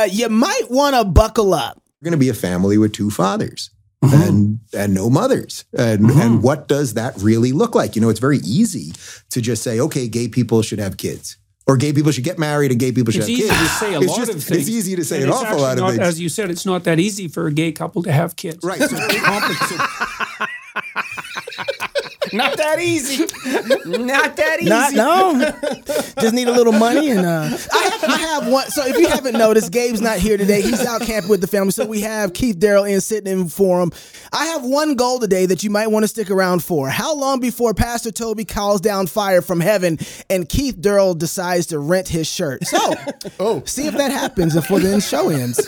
uh, you might want to buckle up. We're going to be a family with two fathers. Mm-hmm. And and no mothers, and and what does that really look like? You know, it's very easy to just say, okay, gay people should have kids, or gay people should get married, and gay people should It's have easy kids. to say a It's lot just- of things. It's easy to say And an awful lot of not- things. As you said, it's not that easy for a gay couple to have kids. Right. So- Not that easy. Not that easy. Not no. Just need a little money and uh I have, I have one so if you haven't noticed, Gabe's not here today. He's out camping with the family. So we have Keith Darrell in sitting in for him. I have one goal today that you might want to stick around for. How long before Pastor Toby calls down fire from heaven and Keith Darrell decides to rent his shirt? So Oh. see if that happens before the show ends.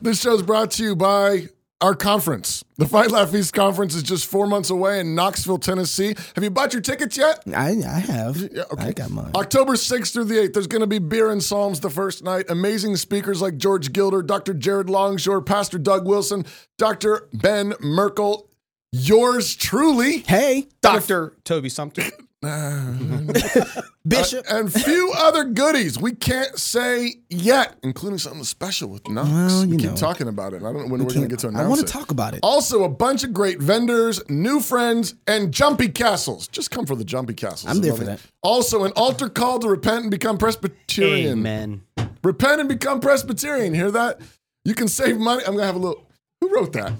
This show is brought to you by our conference. The Fight Laugh Feast conference is just four months away in Knoxville, Tennessee. Have you bought your tickets yet? I I have. Yeah, okay. I got mine. October 6th through the 8th, there's going to be beer and psalms the first night. Amazing speakers like George Gilder, Dr. Jared Longshore, Pastor Doug Wilson, Dr. Ben Merkle, yours truly, Hey, Dr. Toby Sumpter. Bishop. Uh, and few other goodies we can't say yet, including something special with Knox. Well, you we keep know. talking about it. I don't know when we're going to get to announce I want to it. talk about it. Also, a bunch of great vendors, new friends, and jumpy castles. Just come for the jumpy castles. I'm there for that. Also, an altar call to repent and become Presbyterian. Amen. Repent and become Presbyterian. Hear that? You can save money. I'm gonna have a little. Who wrote that?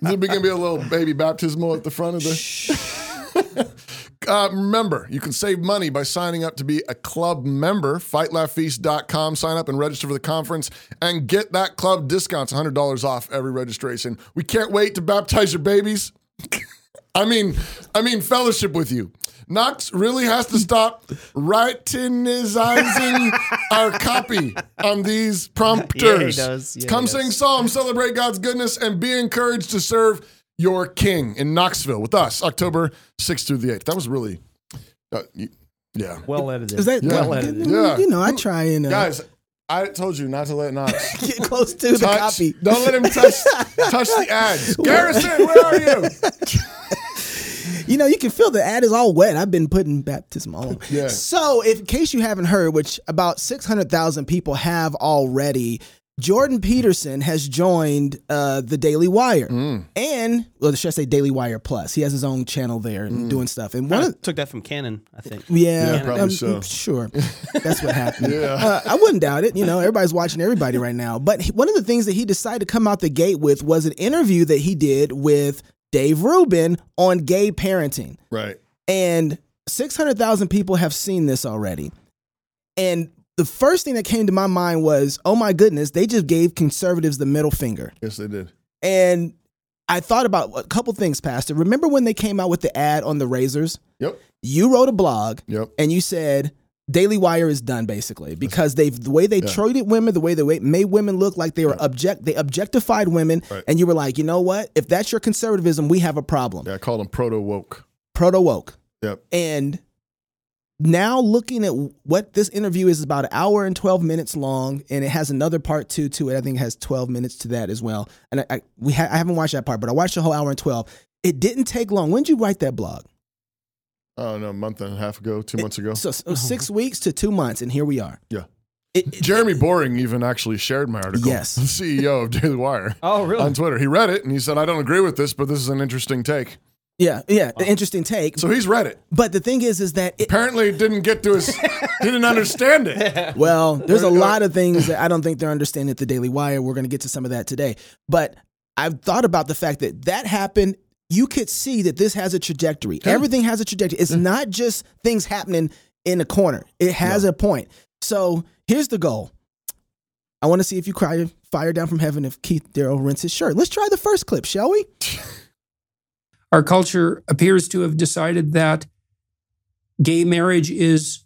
There's gonna be a little baby baptismal at the front of the. Uh, remember, you can save money by signing up to be a club member. FightLaughFeast.com. Sign up and register for the conference and get that club discounts. $100 off every registration. We can't wait to baptize your babies. I mean, I mean, fellowship with you. Knox really has to stop writingizing our copy on these prompters. Yeah, he does. Yeah, Come he sing does. psalms, celebrate God's goodness, and be encouraged to serve your King in Knoxville with us, October 6th through the 8th. That was really, uh, yeah. Well edited. Is that Yeah. well edited? Yeah. You know, I try and uh, Guys, I told you not to let Knox get close to the touch. copy. Don't let him touch touch the ads. Garrison, where are you? You know, you can feel the ad is all wet. I've been putting baptism all over. Yeah. So, if, in case you haven't heard, which about 600,000 people have already, Jordan Peterson has joined uh, the Daily Wire. Mm. And, well, should I say Daily Wire Plus? He has his own channel there and doing stuff. And one I of took that from Canon, I think. Yeah, Mm. Yeah, probably um, so. Sure, that's what happened. Yeah. uh, I wouldn't doubt it. You know, everybody's watching everybody right now. But he- one of the things that he decided to come out the gate with was an interview that he did with Dave Rubin on gay parenting, Right. and six hundred thousand people have seen this already. And the first thing that came to my mind was, oh my goodness, they just gave conservatives the middle finger. Yes, they did. And I thought about a couple things, Pastor. Remember when they came out with the ad on the razors? Yep. You wrote a blog Yep. and you said Daily Wire is done basically because they've the way they Yeah. treated women, the way they made women look like they were object, they objectified women, Right. and you were like, you know what? If that's your conservatism, we have a problem. Yeah, I called them proto woke. Proto woke. Yep. And now looking at what this interview is about an hour and 12 minutes long and it has another part two to it i think it has 12 minutes to that as well and i, I we ha- I haven't watched that part but i watched the whole hour and 12 it didn't take long when did you write that blog Oh no, a month and a half ago, two months ago. so, so oh. six weeks to two months and here we are Yeah. It- it- Jeremy Boring even actually shared my article. Yes. The CEO of Daily Wire. Oh, really? On Twitter. He read it and he said, I don't agree with this, but this is an interesting take. Yeah yeah an interesting take So he's read it. but the thing is is that it, Apparently didn't get to his didn't understand it. Well, there's a lot of things that I don't think they're understanding at the Daily Wire. We're going to get to some of that today. But I've thought about the fact that that happened. You could see that this has a trajectory. Everything has a trajectory. It's mm. not just things happening in a corner, it has a point. So here's the goal. I want to see if you cry fire down from heaven if Keith Darrell rents his shirt. Let's try the first clip, shall we? Our culture appears to have decided that gay marriage is,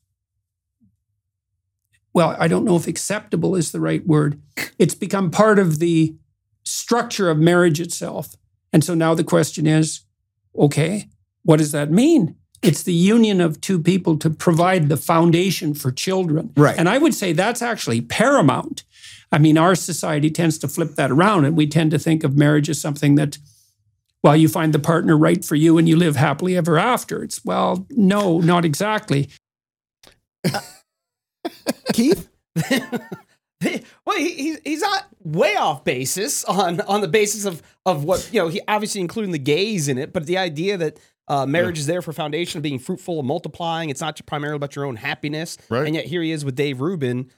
well, I don't know if acceptable is the right word. It's become part of the structure of marriage itself. And so now the question is okay, what does that mean? It's the union of two people to provide the foundation for children. Right. And I would say that's actually paramount. I mean, our society tends to flip that around, and we tend to think of marriage as something that well, you find the partner right for you and you live happily ever after. It's, well, no, not exactly. Keith? he, he's he's not way off basis on on the basis of of what you know. He obviously including the gays in it, but the idea that. Uh, marriage is there for foundation of being fruitful and multiplying. It's not just primarily about your own happiness. Right. And yet here he is with Dave Rubin.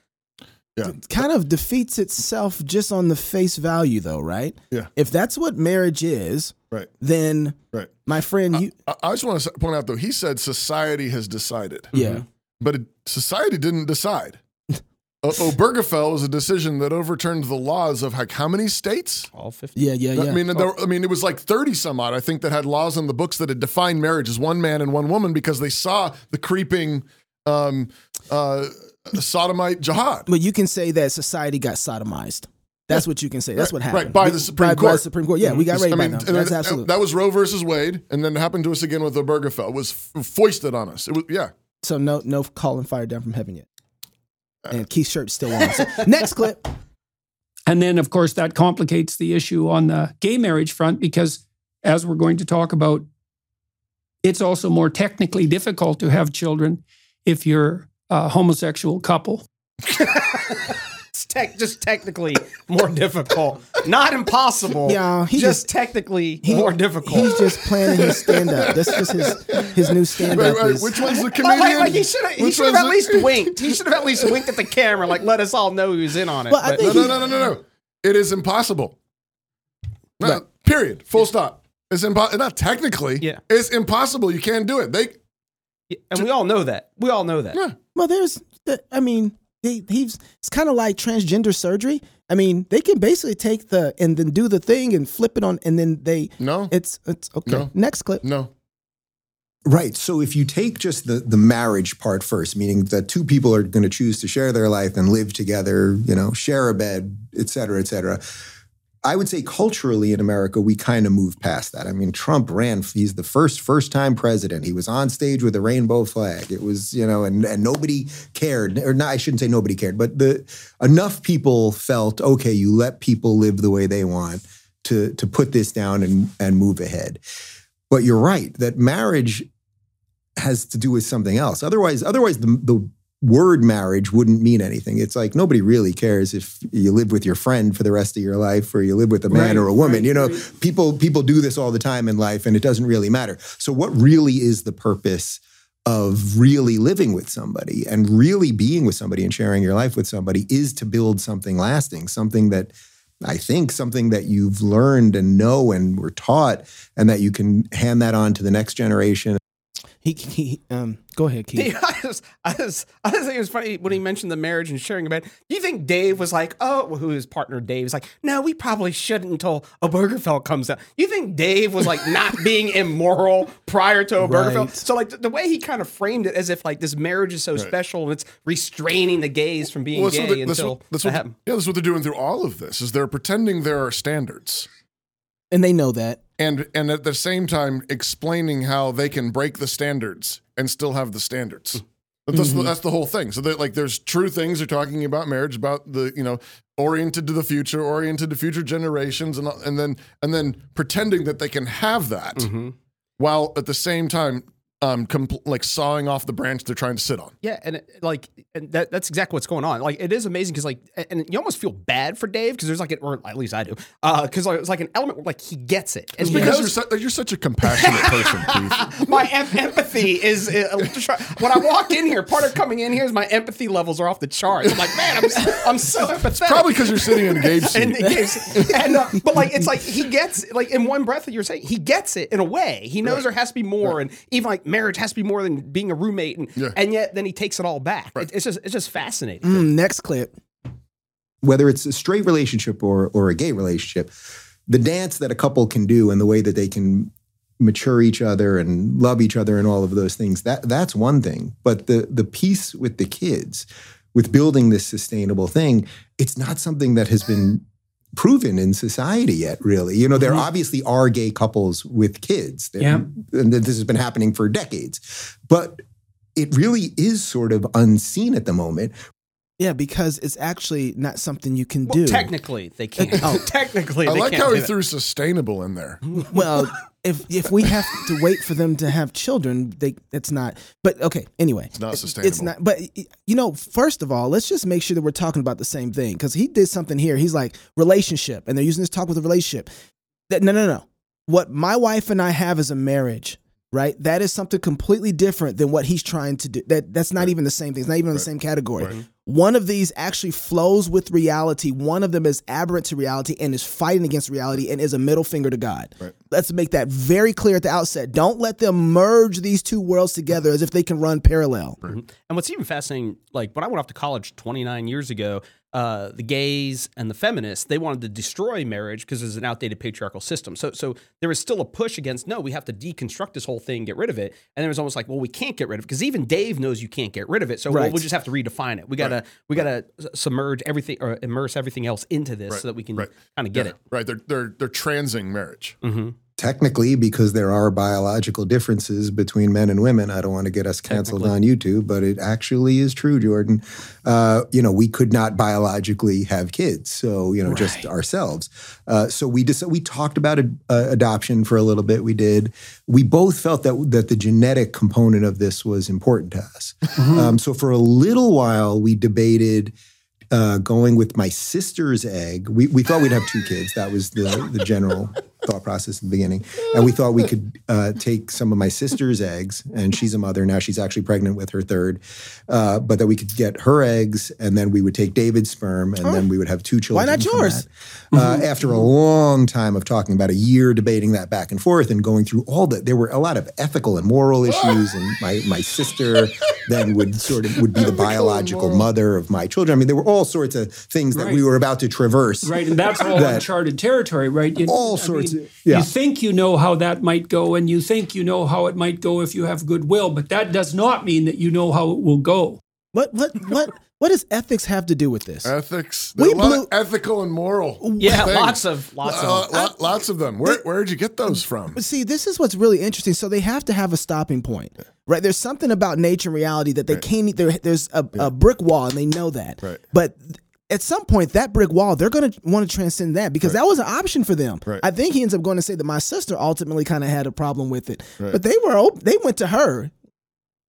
Kind of defeats itself just on the face value, though, right? Yeah. If that's what marriage is, Right. then Right. my friend, you I, I just want to point out though, he said society has decided, yeah. but it, society didn't decide. Obergefell was a decision that overturned the laws of like how many states? All 50. Yeah, yeah, yeah. I mean, there, I mean, it was like thirty some odd. I think that had laws in the books that had defined marriage as one man and one woman because they saw the creeping um, uh, sodomite jihad. but you can say that society got sodomized. That's what you can say. That's Right, what right, happened. by We- the Supreme by, By the Supreme Court. Yeah, we got raped I by mean, them. and That's that- absolutely. that was Roe versus Wade, and then it happened to us again with Obergefell. It was foisted on us. It was yeah. so no, no calling fire down from heaven yet. Uh, And Keith's shirt's still on. So, next clip. And then, of course, that complicates the issue on the gay marriage front because, as we're going to talk about, it's also more technically difficult to have children if you're a homosexual couple. It's tech, just technically more difficult. Not impossible. Yeah, he just, just- technically He- more difficult. He's just planning his stand up. That's just his his new stand Wait, up. wait, which one's the But comedian? like, like he should have he should have at the- least winked. He should have at least winked at the camera, like let us all know he was in on it. Well, But- No, no, no, no, no, no. It is impossible. No, Right. Period. Full stop. It's impossible. Not technically. Yeah. It's impossible. You can't do it. They. and we all know that. We all know that. Yeah. Well, there's, I mean, they, he's it's kind of like transgender surgery. I mean, they can basically take the and then do the thing and flip it on, and then they. No. It's it's okay. No. Next clip. No. Right. So if you take just the the marriage part first, meaning that two people are going to choose to share their life and live together, you know, share a bed, et cetera, et cetera. I would say culturally in America, we kind of moved past that. I mean, Trump ran, he's the first first time president. He was on stage with a rainbow flag. It was, you know, and, and nobody cared, or not, I shouldn't say nobody cared, but the enough people felt, okay, you let people live the way they want to, to put this down and, and move ahead. But you're right that marriage has to do with something else. Otherwise, otherwise the, the word marriage wouldn't mean anything. It's like nobody really cares if you live with your friend for the rest of your life or you live with a man Right, or a woman. right, you know, right. people people do this all the time in life and it doesn't really matter. So what really is the purpose of really living with somebody and really being with somebody and sharing your life with somebody is to build something lasting, something that I think something that you've learned and know and were taught, and that you can hand that on to the next generation. He, he um. Go ahead, Keith. I just, I just, I just think it was funny when he mentioned the marriage and sharing a bed. Do you think Dave was like, oh, well, who his partner Dave is like, no, we probably shouldn't until Obergefell comes out. You think Dave was like not being immoral prior to Obergefell? Right. So like the, the way he kind of framed it as if like this marriage is so special and it's restraining the gays from being Well, that's gay what they- that's until what- that's what- happened. yeah, that's what they're doing through all of this. Is they're pretending there are standards. And they know that. And and at the same time explaining how they can break the standards and still have the standards. Mm-hmm. But That's, the, mm-hmm. that's the whole thing. So that like there's true things they're talking about marriage, about the you know oriented to the future, oriented to future generations, and and then and then pretending that they can have that mm-hmm. while at the same time um compl- like sawing off the branch they're trying to sit on. Yeah, and it, like, and that, that's exactly what's going on. Like, it is amazing because, like, and you almost feel bad for Dave because there's like, an, or at least I do, because like, it's like an element where like he gets it, and It's because knows- you're, su- you're such a compassionate person, my em- empathy is uh, when I walk in here. Part of coming in here is my empathy levels are off the charts. I'm like, man, I'm, I'm so empathetic. Probably because you're sitting in a seat. and, and uh, but like it's like he gets like in one breath that you're saying he gets it in a way. He knows there has to be more, and even like marriage has to be more than being a roommate, and Yeah. and yet then he takes it all back. It- it's just it's just fascinating. Mm, next clip. whether it's a straight relationship or or a gay relationship, the dance that a couple can do and the way that they can mature each other and love each other and all of those things that that's one thing. But the the piece with the kids, with building this sustainable thing, it's not something that has been proven in society yet really. You know there mm-hmm. obviously are gay couples with kids. Yeah. and this has been happening for decades. But it really is sort of unseen at the moment Yeah, because it's actually not something you can Well, do. technically, they can't. oh, technically, I they like can't how do he that. threw sustainable in there. well, if if we have to wait for them to have children, they it's not. But okay, anyway, it's not sustainable. It's not. But you know, first of all, let's just make sure that we're talking about the same thing because he did something here. He's like relationship, and they're using this talk with a relationship. That no, no, no. What my wife and I have is a marriage. Right, that is something completely different than what he's trying to do. That that's not even the same thing. It's not even in the same category. One of these actually flows with reality. One of them is aberrant to reality and is fighting against reality and is a middle finger to God. Let's make that very clear at the outset. Don't let them merge these two worlds together as if they can run parallel. Mm-hmm. And what's even fascinating, like when I went off to college 29 years ago, uh, the gays and the feminists they wanted to destroy marriage because it's an outdated patriarchal system. So, so there was still a push against no, we have to deconstruct this whole thing, get rid of it. And there was almost like, well, we can't get rid of it because even Dave knows you can't get rid of it. So Right. we'll just have to redefine it. We gotta we gotta submerge everything or immerse everything else into this so that we can right. kind of get Yeah, it. Right. They're they're they're transing marriage. Technically, because there are biological differences between men and women, I don't want to get us canceled on YouTube, but it actually is true, Jordan. Uh, you know, we could not biologically have kids, so you know, just ourselves. Uh, so we just we talked about ad- uh, adoption for a little bit. We did. We both felt that that the genetic component of this was important to us. Um, so for a little while, we debated uh, going with my sister's egg. We, we thought we'd have two kids. That was the, the general thought process at the beginning. And we thought we could uh, take some of my sister's eggs, and she's a mother now. She's actually pregnant with her third, uh, but that we could get her eggs, and then we would take David's sperm, and then we would have two children. Why not from yours? that. Uh, after a long time of talking about a year debating that back and forth and going through all that, there were a lot of ethical and moral issues. And my my sister then would sort of would be the biological mother of my children. I mean, there were all sorts of things that we were about to traverse. Right, and that's all That- uncharted territory, right? You, All I sorts mean, of- yeah. You think you know how that might go, and you think you know how it might go if you have goodwill, but that does not mean that you know how it will go. What what what what does ethics have to do with this? Ethics. We There are lot blew- of ethical and moral. Yeah, things. lots of lots Uh, of. lo- lots of them. Where where'd you get those from? See, this is what's really interesting. So they have to have a stopping point, right? There's something about nature and reality that they can't. There, there's a, a brick wall, and they know that. Right. But at some point, that brick wall, they're going to want to transcend that because that was an option for them. Right. I think he ends up going to say that my sister ultimately kind of had a problem with it, but they were op- they went to her.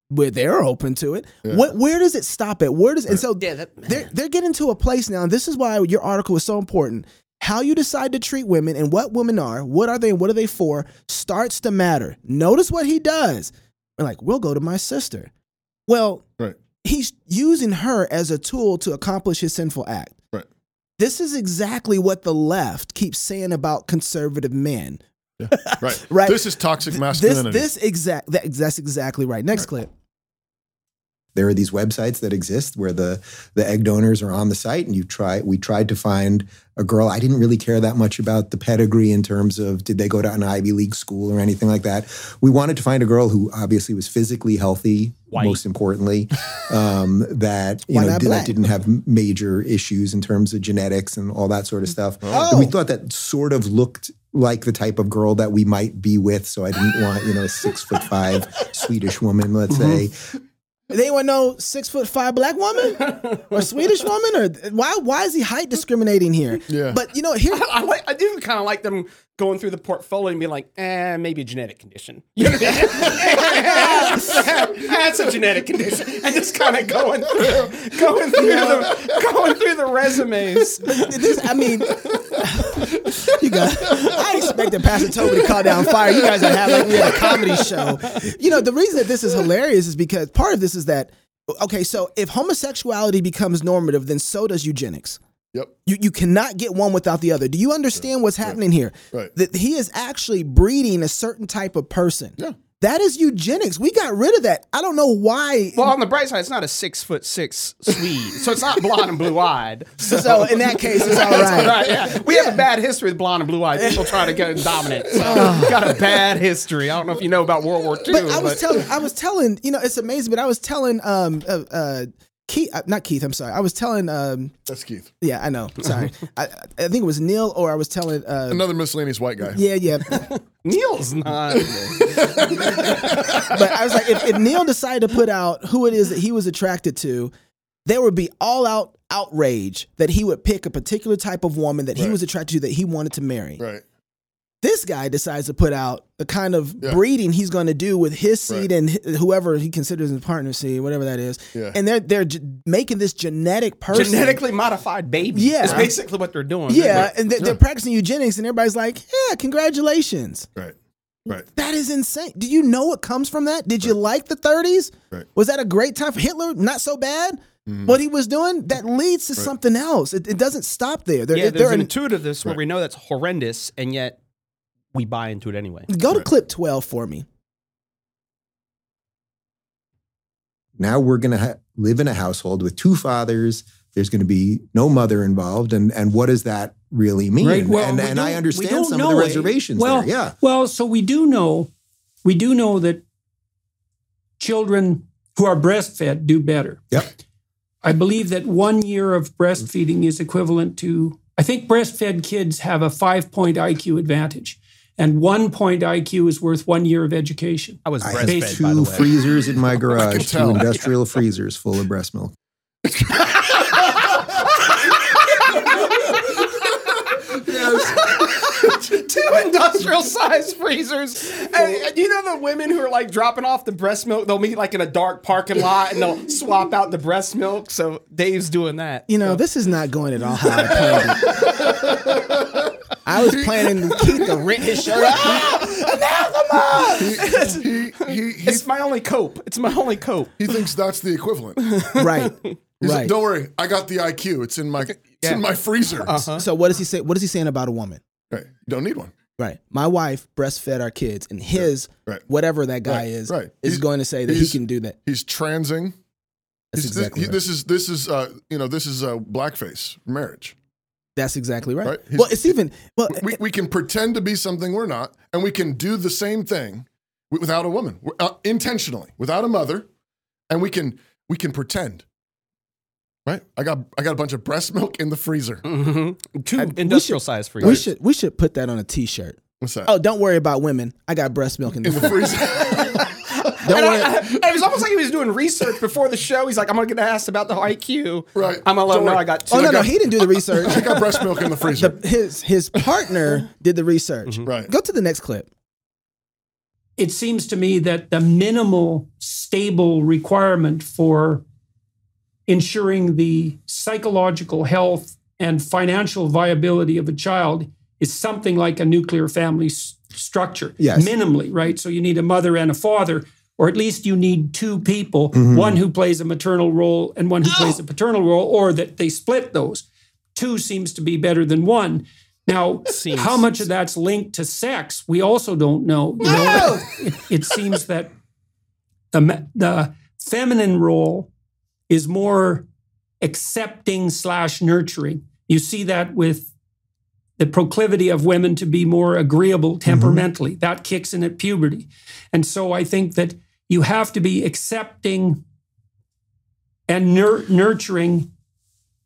Where they're open to it. What, where does it stop at? Where does and so Yeah, that- they're they're getting to a place now, and this is why your article is so important. How you decide to treat women and what women are, what are they and what are they for, starts to matter. Notice what he does. We're like, we'll go to my sister. Well, Right. He's using her as a tool to accomplish his sinful act. Right. This is exactly what the left keeps saying about conservative men. Right. Right. This is toxic masculinity. this exact that, that's exactly right. Next clip. There are these websites that exist where the the egg donors are on the site, and you try. We tried to find a girl. I didn't really care that much about the pedigree in terms of did they go to an Ivy League school or anything like that. We wanted to find a girl who obviously was physically healthy, White. most importantly, um, that you Why know did, that didn't have major issues in terms of genetics and all that sort of stuff. And we thought that sort of looked like the type of girl that we might be with. So I didn't want you know a six foot five Swedish woman, let's say. They want no six foot five black woman or Swedish woman or why? Why is he height discriminating here? Yeah. But you know, here I like. I do kind of like them going through the portfolio and be like, eh, maybe a genetic condition. You know what I mean? That's a genetic condition, and just kind of going through, going through the, going through the resumes. this, I mean, you guys. I expected Pastor Toby to call down fire. You guys are having like a comedy show. You know, the reason that this is hilarious is because part of this is that okay. So if homosexuality becomes normative, then so does eugenics. Yep. You, you cannot get one without the other. Do you understand what's happening here? Right. That he is actually breeding a certain type of person. Yeah. That is eugenics. We got rid of that. I don't know why. Well, on the bright side, it's not a six foot six Swede, so it's not blonde and blue eyed. so in that case, it's all right. Right, yeah. We have a bad history with blonde and blue eyed people trying to go and dominate. So got a bad history. I don't know if you know about World War II. But I was telling, I was telling, you know, it's amazing. But I was telling, um, uh, uh Keith, uh, not Keith. I'm sorry. I was telling, um, That's Keith. yeah, I know. Sorry. I, I think it was Neil, or I was telling, uh, Another miscellaneous white guy. yeah, yeah. Neil's not. but I was like, if, if Neil decided to put out who it is that he was attracted to, there would be all out outrage that he would pick a particular type of woman that he Right. was attracted to that he wanted to marry. Right. This guy decides to put out the kind of Yeah. breeding he's going to do with his seed Right. and whoever he considers his partner seed, whatever that is. Yeah. And they're they're making this genetic person. Genetically modified baby. Yeah. is basically what they're doing. Yeah, and they're, they're practicing eugenics, and everybody's like, "Yeah, congratulations." Right. Right. That is insane. Do you know what comes from that? Did you like the 30s? Right. Was that a great time for Hitler? Not so bad. Mm-hmm. What he was doing that leads to something else. It, it doesn't stop there. They're, yeah. they're There's an in- intuitiveness where we know that's horrendous, and yet we buy into it anyway. go to Right. clip 12 for me. now we're going to ha- live in a household with two fathers. There's going to be no mother involved, and and what does that really mean? Right. Well, and we and I understand some of the reservations Well, there. Yeah, Well, so we do know, we do know that children who are breastfed do better. Yep. I believe that one year of breastfeeding is equivalent to, I think breastfed kids have a five point IQ advantage, and one point IQ is worth one year of education. I was I have breastfed, by the two way. freezers in my garage, two tell. industrial freezers full of breast milk. two industrial sized freezers. And, and you know the women who are like dropping off the breast milk? They'll meet like in a dark parking lot and they'll swap out the breast milk. So Dave's doing that. You know, this is not going at all how I planned it. I was planning to keep the rent his shirt off. He, he, he, he, It's my only cope. It's my only cope. he thinks that's the equivalent. Right. He's like, Right. Don't worry, I got the IQ. It's in my it's in my freezer. Uh-huh. So what does he say? What is he saying about a woman? Right. You don't need one. Right. My wife breastfed our kids, and his Right. whatever that guy Right, is right. is He's- going to say that he can do that. He's transing. That's He's- exactly he- right. This is this is uh you know this is uh, blackface marriage. That's exactly right. Right. He's- Well, it's even well. We, we can pretend to be something we're not, and we can do the same thing without a woman, uh, intentionally, without a mother, and we can we can pretend. Right? I got I got a bunch of breast milk in the freezer. Mm-hmm. Two we industrial should- sized we should we should put that on a T-shirt. What's that? Oh, don't worry about women. I got breast milk in the in the freezer. Don't And worry. I, I- it was almost like he was doing research before the show. He's like, I'm gonna get asked about the IQ. Right. I'm gonna let him know. I got two. oh no, I no, he didn't do the research. I got breast milk in the freezer. The- his his partner did the research. Mm-hmm. right. Go to the next clip. it seems to me that the minimal stable requirement for ensuring the psychological health and financial viability of a child is something like a nuclear family s- structure. Yes. Minimally, right? So you need a mother and a father, or at least you need two people, Mm-hmm. one who plays a maternal role and one who plays a paternal role, or that they split those. Two seems to be better than one. Now, Seems- how much of that's linked to sex, we also don't know. You know, it, it seems that the the feminine role is more accepting slash nurturing. You see that with the proclivity of women to be more agreeable temperamentally. That kicks in at puberty, and so I think that you have to be accepting and nur- nurturing,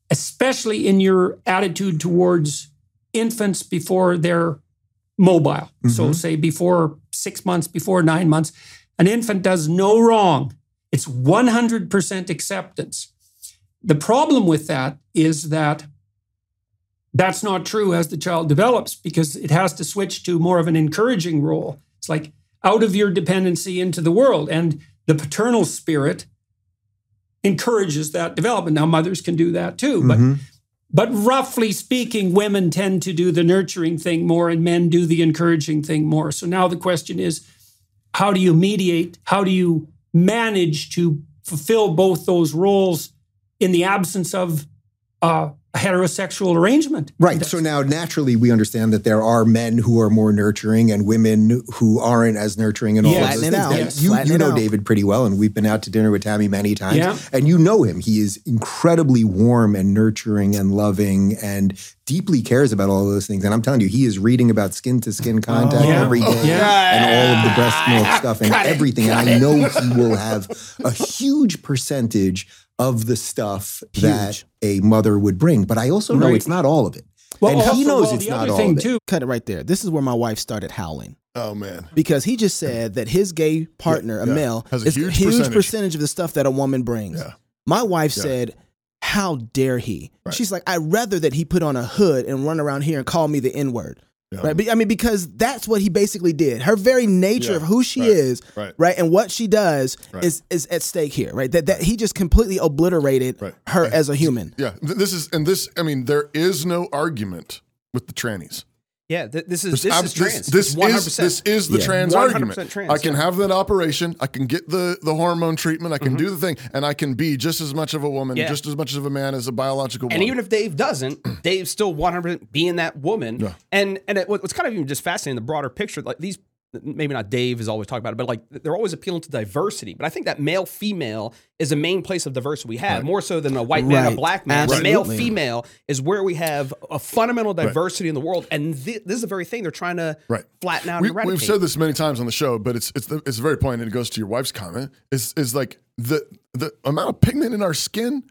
especially in your attitude towards infants before they're mobile. So, mm-hmm. say before six months, before nine months, an infant does no wrong. It's 100% acceptance. The problem with that is that that's not true as the child develops because it has to switch to more of an encouraging role. It's like out of your dependency into the world. And the paternal spirit encourages that development. Now, mothers can do that too, but but roughly speaking, women tend to do the nurturing thing more and men do the encouraging thing more. So now the question is how do you mediate? How do you manage to fulfill both those roles in the absence of uh, a heterosexual arrangement? Right. So now naturally we understand that there are men who are more nurturing and women who aren't as nurturing and all Yes. of those things. Yes. You, you know out. David pretty well, and we've been out to dinner with Tammy many times. Yeah. And you know him. He is incredibly warm and nurturing and loving and deeply cares about all of those things. And I'm telling you, he is reading about skin to skin contact oh, Yeah. every day Yeah. and all of the breast milk stuff and everything. And I know he will have a huge percentage of the stuff that a mother would bring. But I also know Right. it's not all of it. Well, and also, he knows well, it's not all of it. too. Cut it right there. This is where my wife started howling. oh man. because he just said that his gay partner, a yeah. male, Has a is huge huge percentage. percentage. of the stuff that a woman brings. Yeah. My wife Yeah. said how dare he? She's like, I'd rather that he put on a hood and run around here and call me the N word. Right. But, I mean, because that's what he basically did. Her very nature Yeah. of who she Right. is, Right. and what she does Right. is is at stake here, right? That that he just completely obliterated Right. her as a human. Yeah, this is and this. I mean, there is no argument with the trannies. Yeah, th- this is There's this ab- is trans. This, It's 100%. is this is the Yeah. trans argument. trans, I can yeah. have that operation. I can get the the hormone treatment. I can Mm-hmm. do the thing, and I can be just as much of a woman, Yeah. just as much of a man as a biological. Woman. And one. even if Dave doesn't, Dave's still 100% being that woman. Yeah. And and it, what's kind of even just fascinating, the broader picture, like these, maybe not Dave is always talking about it, but like they're always appealing to diversity. But I think that male female is a main place of diversity we have, more so than a white man, Right. a black man. The Absolutely. male female is where we have a fundamental diversity in the world. And thi- this is the very thing they're trying to Right. flatten out we, and eradicate. we've said this many times on the show, but it's it's the, it's a very point, and it goes to your wife's comment. Is is like the the amount of pigment in our skin,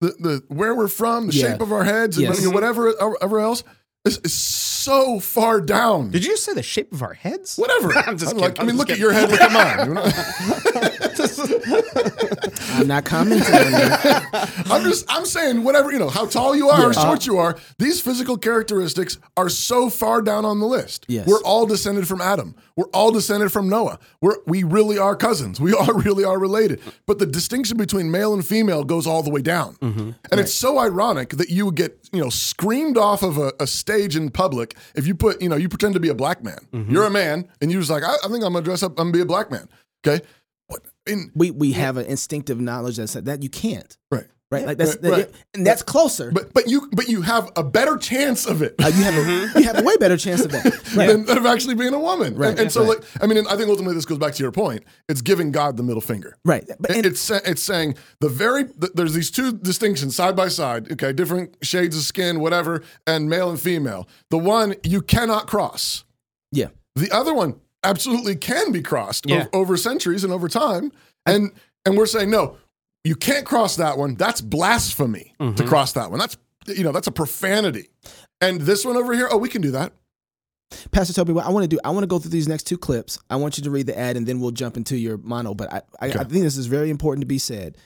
the the where we're from, the Yeah. shape of our heads, and Yes. you know, whatever whatever else is, is so far down. Did you say the shape of our heads? Whatever. I'm just like, kidding. I I'm mean, just look at your head, look at mine. You know? I'm not commenting on that. I'm just I'm saying whatever you know how tall you are, how short you are. These physical characteristics are so far down on the list. Yes. We're all descended from Adam. We're all descended from Noah. We're we really are cousins. We all really are related. But the distinction between male and female goes all the way down. Mm-hmm. And it's so ironic that you would get you know screamed off of a, a stage in public if you put you know you pretend to be a black man. Mm-hmm. You're a man, and you're just like I, I think I'm gonna dress up. I'm gonna be a black man. Okay. What in We we have an instinctive knowledge that said that you can't. right. Right, like that's Right, right. and that's closer. But but you but you have a better chance of it Uh, you have a you have a way better chance of that. Right. than of actually being a woman. Right, And, and so right. like I mean, and I think ultimately this goes back to your point. It's giving God the middle finger. Right. But and, it's it's saying the very th- there's these two distinctions side by side. Okay, different shades of skin, whatever, and male and female. The one you cannot cross. yeah. The other one absolutely can be crossed Yeah. o- over centuries and over time. And and we're saying no, you can't cross that one. That's blasphemy to Mm-hmm. cross that one. That's you know that's a profanity. And this one over here, oh, we can do that. Pastor Toby, what I want to do, I want to go through these next two clips. I want you to read the ad and then we'll jump into your mono. But I, I, I think this is very important to be said.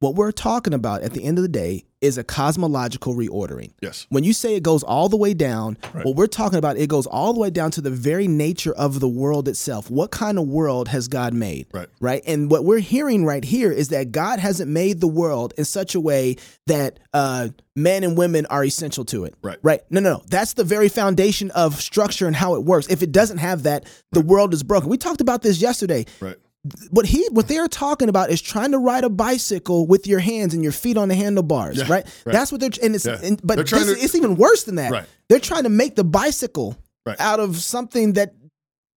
What we're talking about at the end of the day is a cosmological reordering. Yes. When you say it goes all the way down, Right. what we're talking about, it goes all the way down to the very nature of the world itself. What kind of world has God made? Right. Right. And what we're hearing right here is that God hasn't made the world in such a way that uh, men and women are essential to it. Right. Right. No, no, no. That's the very foundation of structure and how it works. If it doesn't have that, the world is broken. We talked about this yesterday Right. What he what they're talking about is trying to ride a bicycle with your hands and your feet on the handlebars, Yeah, right? right. That's what they're and it's Yeah. and, but this, to- it's even worse than that. Right. They're trying to make the bicycle Right. out of something that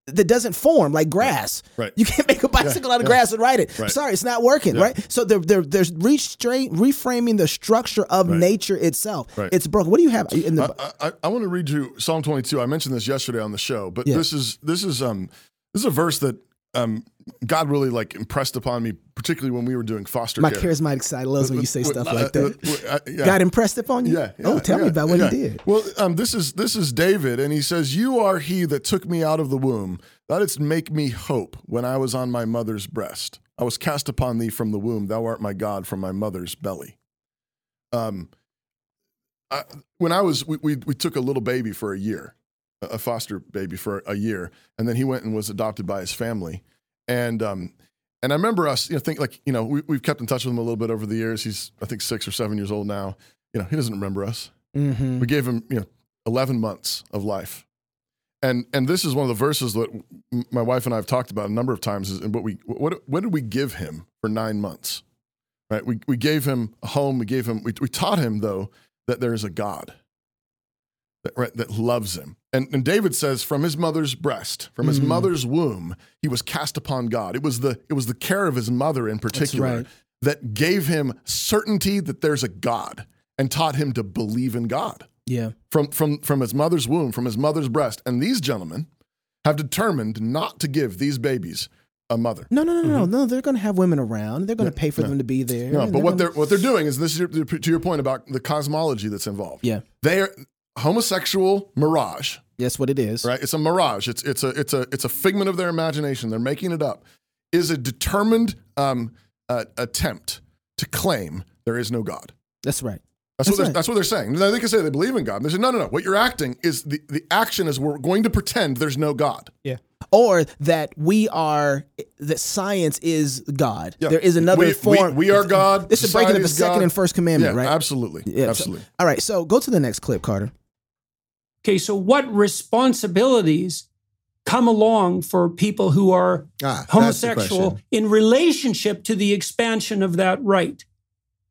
that doesn't form like grass. Right. You can't make a bicycle out of yeah. grass and ride it. Sorry, it's not working, Yeah. right? So they're they're they're restrain, reframing the structure of nature itself. Right. It's broken. What do you have in the I, I, I want to read you Psalm 22. I mentioned this yesterday on the show, but Yeah. this is this is um this is a verse that um God really like impressed upon me, particularly when we were doing foster my care. charismatic side loves when you say stuff Uh, like that. uh, uh, yeah. God impressed upon you? Yeah. yeah oh, yeah, tell me about what yeah. he did. Well, um, this is this is David, and he says, "You are he that took me out of the womb. Thou didst make me hope when I was on my mother's breast. I was cast upon thee from the womb. Thou art my God from my mother's belly." Um, I, when I was, we, we we took a little baby for a year, a foster baby for a year, and then he went and was adopted by his family, and um, and I remember us, you know, think like, you know, we, we've kept in touch with him a little bit over the years. He's, I think, six or seven years old now. You know, he doesn't remember us. Mm-hmm. We gave him, you know, 11 months of life. And and this is one of the verses that my wife and I have talked about a number of times. Is and what we what what did we give him for nine months? Right. We we gave him a home. We gave him. We, we taught him though that there is a God. That, right, that loves him. And, and David says, from his mother's breast, from his Mm. mother's womb, he was cast upon God. It was the it was the care of his mother in particular right. that gave him certainty that there's a God and taught him to believe in God Yeah. from from from his mother's womb, from his mother's breast. And these gentlemen have determined not to give these babies a mother. No, no, no, no, no. They're going to have women around. They're going to pay for them to be there. No, but what gonna- they're what they're doing is this is your, to your point about the cosmology that's involved. yeah, They are homosexual mirage, Yes, what it is. right? It's a mirage. It's it's a it's a it's a figment of their imagination. They're making it up. Is a determined um, uh, attempt to claim there is no God. That's right. That's, That's what they're, right. that's what they're saying. Now, They can say they believe in God. And they say, no, no, no. What you're acting is the, the action is we're going to pretend there's no God. Yeah or that we are that science is God. Yeah. There is another we, form. We, we are God. It's a breaking of the second God. and first commandment, Yeah, right? absolutely. Yeah, so- absolutely. all right. So go to the next clip, Carter. Okay, so what responsibilities come along for people who are Ah, homosexual in relationship to the expansion of that right?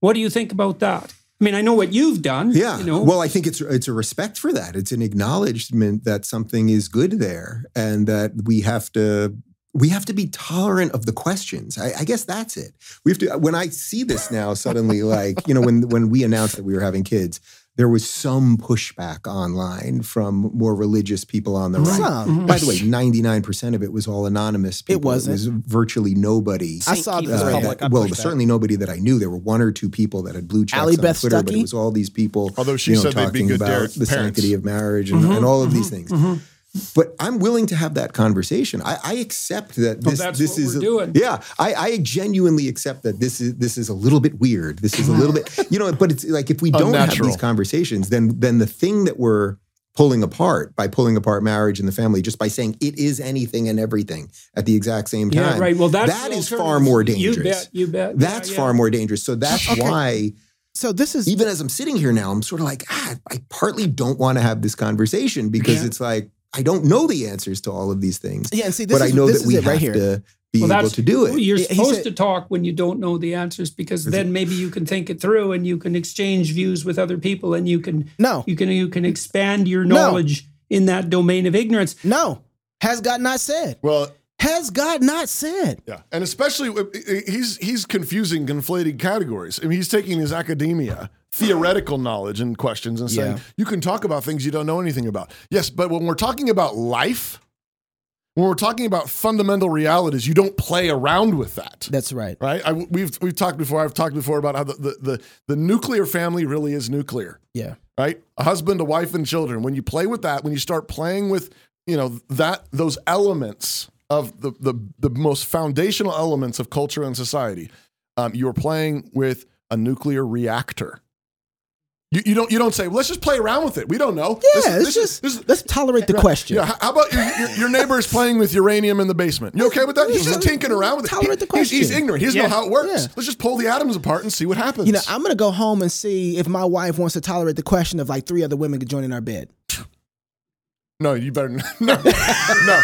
What do you think about that? I mean, I know what you've done. Yeah. You know, Well, I think it's it's a respect for that. It's an acknowledgement that something is good there, and that we have to we have to be tolerant of the questions. I, I guess that's it. We have to. When I see this now, suddenly, like you know, when when we announced that we were having kids, there was some pushback online from more religious people on the right. Some. By the way, ninety nine percent of it was all anonymous. People. wasn't. It was virtually nobody. I saw Keith's this. uh, Public, that- I well, pushed that. certainly nobody that I knew. There were one or two people that had blue checks Ally on Beth Twitter, but it was all these people. Although she you know, said they'd be talking good about dar- the parents. sanctity of marriage and, mm-hmm. and all of these mm-hmm. things. Mm-hmm. But I'm willing to have that conversation. I, I accept that Well, this that's this what is we're a- doing. Yeah, I, I genuinely accept that this is this is a little bit weird. This is a little bit you know. But it's like if we don't have these conversations, then then the thing that we're pulling apart by pulling apart marriage and the family just by saying it is anything and everything at the exact same time. yeah, right. Well, that's that the is far more dangerous. You bet. You bet. That's Yeah, far more dangerous. So that's why So this is even as I'm sitting here now, I'm sort of like, ah, I partly don't want to have this conversation because Yeah. it's like I don't know the answers to all of these things. yeah, and see this but is I know this that is we it have right here. to be Well, able that's to do it. You're He- he supposed said- to talk when you don't know the answers because then maybe you can think it through and you can exchange views with other people and you can No, you can you can expand your No. knowledge in that domain of ignorance. no. Has God not said? Well, Has God not said? yeah, and especially uh, uh, he's he's confusing, conflating categories. I mean, he's taking his academia, theoretical knowledge and questions, and saying Yeah. you can talk about things you don't know anything about. Yes, but when we're talking about life, when we're talking about fundamental realities, you don't play around with that. That's right. Right? I, we've we've talked before. I've talked before about how the, the the the nuclear family really is nuclear. Yeah. right? A husband, a wife, and children. When you play with that, when you start playing with, you know, that those elements of the the, the most foundational elements of culture and society, um, you're playing with a nuclear reactor. You, you don't you don't say, let's just play around with it. We don't know. Yeah, This- let's is- this let's tolerate the question. yeah, how how about your, your, your neighbor is playing with uranium in the basement? You okay with that? He's just tinkering around with it. Tolerate the He- he's- He's, ignorant. He doesn't Yeah. know how it works. Yeah. Let's just pull the atoms apart and see what happens. You know, I'm gonna go home and see if my wife wants to tolerate the question of like three other women joining our bed. No, you better no, no, no,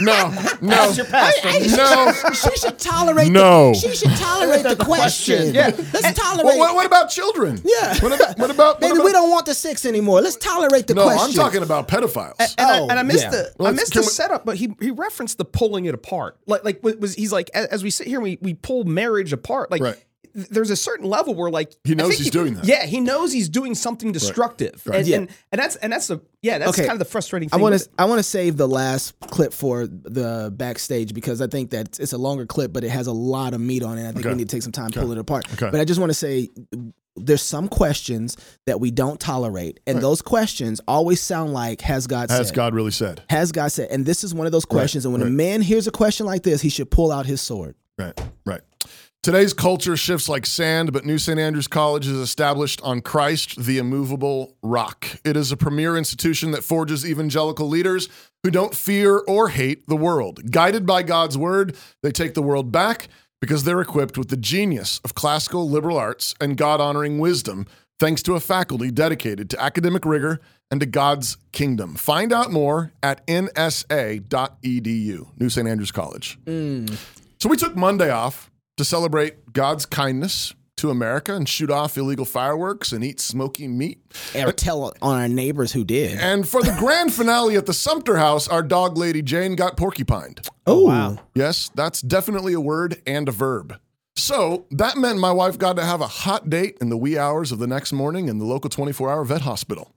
no, no. That's your pastor. No. She should tolerate. No. The, she should tolerate the question. Yeah. Let's tolerate. Well, what, what about children? Yeah. What about what about? Maybe what we don't want the sex anymore. Let's tolerate the No, question. I'm talking about pedophiles. and, Oh, I, and I oh, missed yeah. the Well, I missed the we- setup, but he he referenced the pulling it apart. Like like was he's like as, as we sit here, we we pull marriage apart. Like Right. Th- there's a certain level where like He knows think he's doing that. Yeah, he knows he's doing something destructive, Right. And, Yeah. and and that's and that's a yeah that's Okay. kind of the frustrating I want to. I want to save the last clip for the backstage because I think that it's a longer clip, but it has a lot of meat on it. I think Okay. we need to take some time to pull it apart. Okay. But I just want to say there's some questions that we don't tolerate, and those questions always sound like "Has God Has said?" God really said? Has God said? And this is one of those questions. and when a man hears a question like this, he should pull out his sword. Right, right. Today's culture shifts like sand, but New St. Andrews College is established on Christ, the immovable rock. It is a premier institution that forges evangelical leaders who don't fear or hate the world. Guided by God's word, they take the world back because they're equipped with the genius of classical liberal arts and God honoring wisdom, thanks to a faculty dedicated to academic rigor and to God's kingdom. Find out more at nsa.edu, New St. Andrews College. Mm. So we took Monday off to celebrate God's kindness to America and shoot off illegal fireworks and eat smoky meat. Or tell on our neighbors who did. And for the grand finale at the Sumpter House, our dog lady Jane got porcupined. Oh. oh wow! Yes, that's definitely a word and a verb. So that meant my wife got to have a hot date in the wee hours of the next morning in the local 24 hour vet hospital.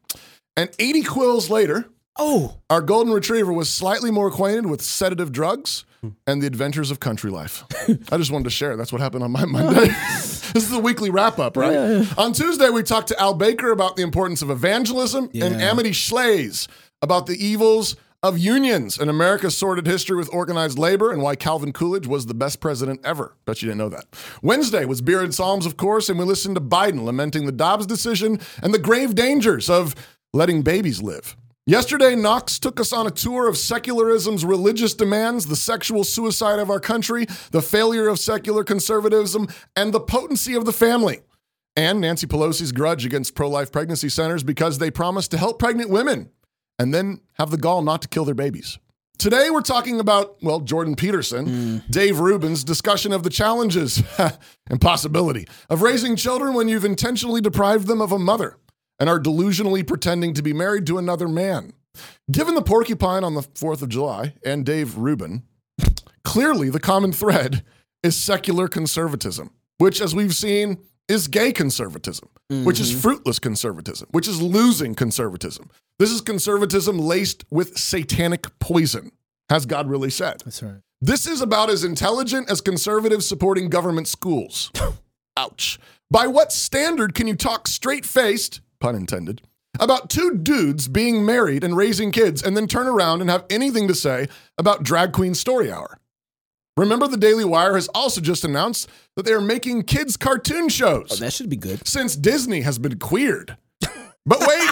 And 80 quills later, Oh, our golden retriever was slightly more acquainted with sedative drugs and the adventures of country life. I just wanted to share. That's what happened on my Monday. this is the weekly wrap up, right? On Tuesday, we talked to Al Baker about the importance of evangelism and Amity Shlaes about the evils of unions and America's sordid history with organized labor and why Calvin Coolidge was the best president ever. Bet you didn't know that. Wednesday was Beer and Psalms, of course, and we listened to Biden lamenting the Dobbs decision and the grave dangers of letting babies live. Yesterday, Knox took us on a tour of secularism's religious demands, the sexual suicide of our country, the failure of secular conservatism, and the potency of the family. And Nancy Pelosi's grudge against pro life pregnancy centers because they promised to help pregnant women and then have the gall not to kill their babies. Today, we're talking about, well, Jordan Peterson, hmm. Dave Rubin's discussion of the challenges and possibility of raising children when you've intentionally deprived them of a mother and are delusionally pretending to be married to another man. Given the porcupine on the 4th of July and Dave Rubin, clearly the common thread is secular conservatism, which, as we've seen, is gay conservatism, which is mm-hmm. fruitless conservatism, which is losing conservatism. This is conservatism laced with satanic poison, has God really said. That's right. This is about as intelligent as conservatives supporting government schools. Ouch. By what standard can you talk straight faced, pun intended, about two dudes being married and raising kids and then turn around and have anything to say about Drag Queen Story Hour? Remember, the Daily Wire has also just announced that they are making kids' cartoon shows Oh, that should be good. since Disney has been queered. But wait,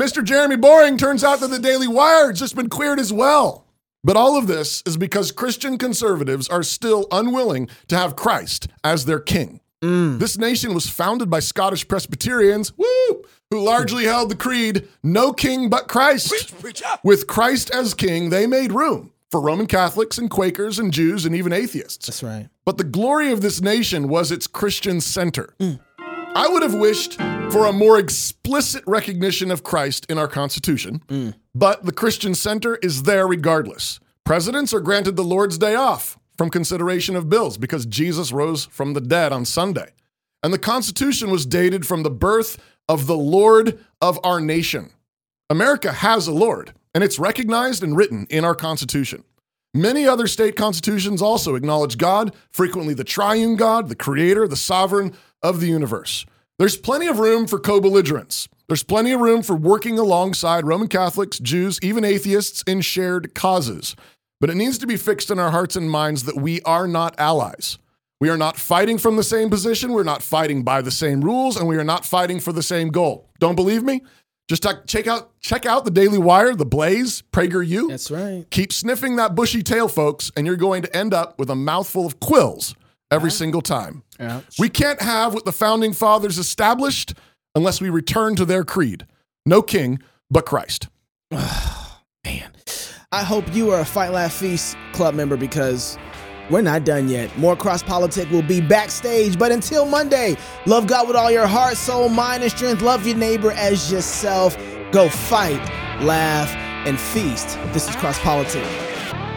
Mr. Jeremy Boring turns out that the Daily Wire has just been queered as well. But all of this is because Christian conservatives are still unwilling to have Christ as their king. Mm. This nation was founded by Scottish Presbyterians, woo, who largely held the creed, no king but Christ. With Christ as king, they made room for Roman Catholics and Quakers and Jews and even atheists. That's right. But the glory of this nation was its Christian center. Mm. I would have wished for a more explicit recognition of Christ in our Constitution, mm. but the Christian center is there regardless. Presidents are granted the Lord's Day off from consideration of bills because Jesus rose from the dead on Sunday. And the Constitution was dated from the birth of the Lord of our nation. America has a Lord, and it's recognized and written in our Constitution. Many other state constitutions also acknowledge God, frequently the triune God, the creator, the sovereign of the universe. There's plenty of room for co belligerence. There's plenty of room for working alongside Roman Catholics, Jews, even atheists in shared causes. But it needs to be fixed in our hearts and minds that we are not allies. We are not fighting from the same position. We're not fighting by the same rules, and we are not fighting for the same goal. Don't believe me? Just check- out check out the Daily Wire, the Blaze, PragerU. That's right. Keep sniffing that bushy tail, folks, and you're going to end up with a mouthful of quills every single time. We can't have what the founding fathers established unless we return to their creed no king but Christ. Man, I hope you are a Fight Laugh Feast club member because we're not done yet. More Cross Politic will be backstage, but until Monday, love God with all your heart, soul, mind, and strength. Love your neighbor as yourself. Go fight, laugh, and feast. This is Cross Politic.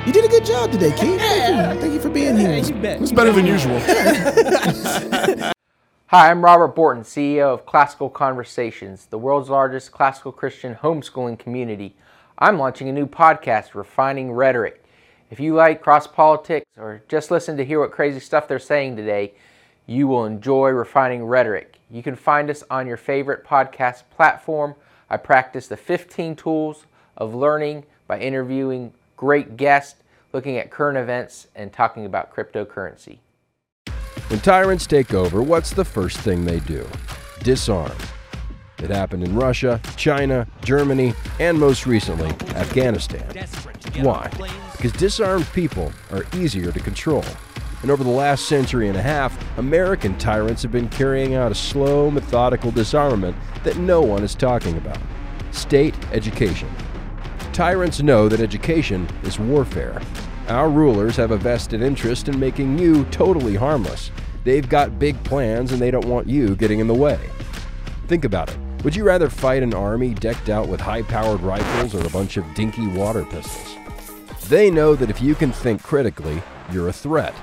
You did a good job today, Keith. Thank you. Thank you for being here. It's better than usual. Hi, I'm Robert Bortins, CEO of Classical Conversations, the world's largest classical Christian homeschooling community. I'm launching a new podcast, Refining Rhetoric. If you like cross politics or just listen to hear what crazy stuff they're saying today, you will enjoy Refining Rhetoric. You can find us on your favorite podcast platform. I practice the 15 tools of learning by interviewing great guests, looking at current events, and talking about cryptocurrency. When tyrants take over, what's the first thing they do? Disarm. It happened in Russia, China, Germany, and most recently, Afghanistan. Why? Because disarmed people are easier to control. And over the last century and a half, American tyrants have been carrying out a slow, methodical disarmament that no one is talking about state education. Tyrants know that education is warfare. Our rulers have a vested interest in making you totally harmless. They've got big plans and they don't want you getting in the way. Think about it. Would you rather fight an army decked out with high powered rifles or a bunch of dinky water pistols? They know that if you can think critically, you're a threat.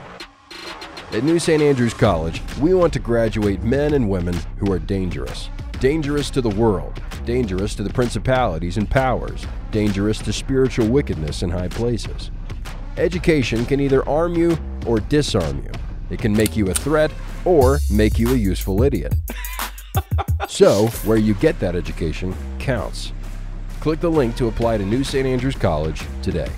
At New St. Andrews College, we want to graduate men and women who are dangerous. Dangerous to the world, dangerous to the principalities and powers, dangerous to spiritual wickedness in high places. Education can either arm you or disarm you. It can make you a threat or make you a useful idiot. so, where you get that education counts. Click the link to apply to New St. Andrews College today.